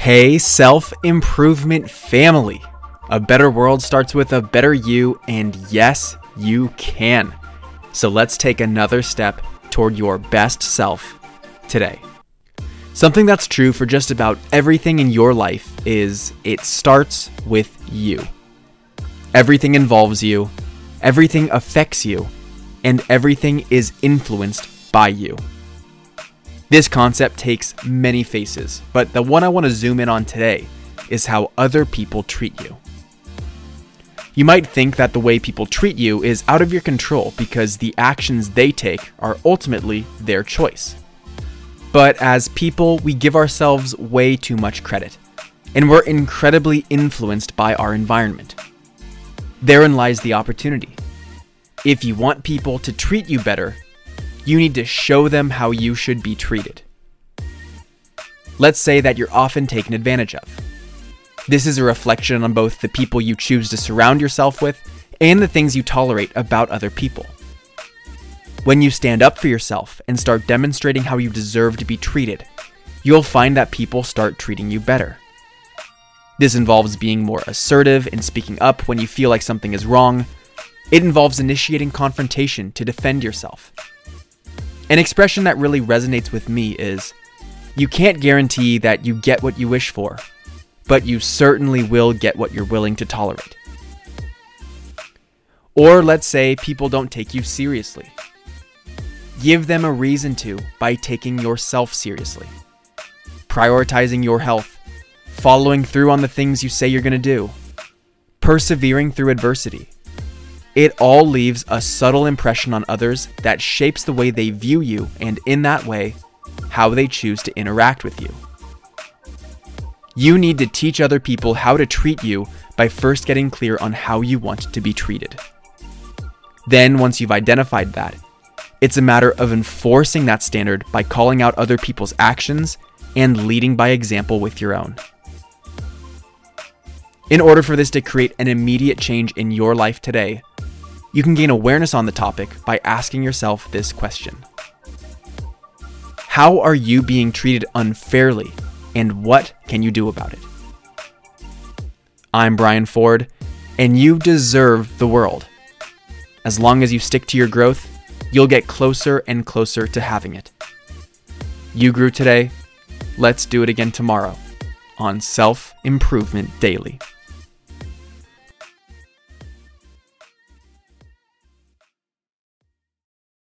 Hey, self improvement family. A better world starts with a better you, and yes, you can. So let's take another step toward your best self today. Something that's true for just about everything in your life is it starts with you. Everything involves you, everything affects you, and everything is influenced by you. This concept takes many faces, but the one I want to zoom in on today is how other people treat you. You might think that the way people treat you is out of your control because the actions they take are ultimately their choice. But as people, we give ourselves way too much credit, and we're incredibly influenced by our environment. Therein lies the opportunity. If you want people to treat you better, you need to show them how you should be treated. Let's say that you're often taken advantage of. This is a reflection on both the people you choose to surround yourself with and the things you tolerate about other people. When you stand up for yourself and start demonstrating how you deserve to be treated, you'll find that people start treating you better. This involves being more assertive and speaking up when you feel like something is wrong. It involves initiating confrontation to defend yourself. An expression that really resonates with me is you can't guarantee that you get what you wish for, but you certainly will get what you're willing to tolerate. Or let's say people don't take you seriously. Give them a reason to by taking yourself seriously. Prioritizing your health, following through on the things you say you're going to do, persevering through adversity it all leaves a subtle impression on others that shapes the way they view you and, in that way, how they choose to interact with you. You need to teach other people how to treat you by first getting clear on how you want to be treated. Then, once you've identified that, it's a matter of enforcing that standard by calling out other people's actions and leading by example with your own. In order for this to create an immediate change in your life today, you can gain awareness on the topic by asking yourself this question How are you being treated unfairly, and what can you do about it? I'm Brian Ford, and you deserve the world. As long as you stick to your growth, you'll get closer and closer to having it. You grew today. Let's do it again tomorrow on Self Improvement Daily.